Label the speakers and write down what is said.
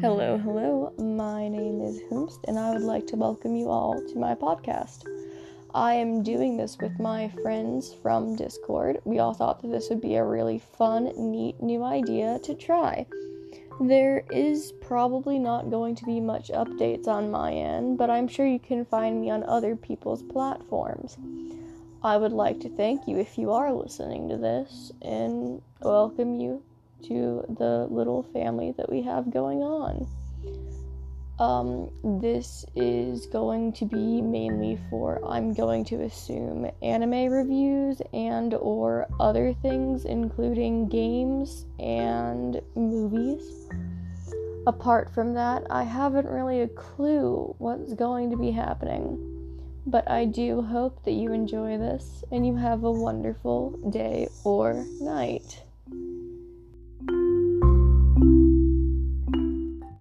Speaker 1: hello. Hello. My name is Humst, and I would like to welcome you all to my podcast. I am doing this with my friends from Discord. We all thought that this would be a really fun, neat new idea to try. There is probably not going to be much updates on my end, but I'm sure you can find me on other people's platforms. I would like to thank you if you are listening to this and welcome you to the little family that we have going on. Um, this is going to be mainly for I'm going to assume anime reviews and or other things including games and movies. Apart from that, I haven't really a clue what's going to be happening. But I do hope that you enjoy this and you have a wonderful day or night.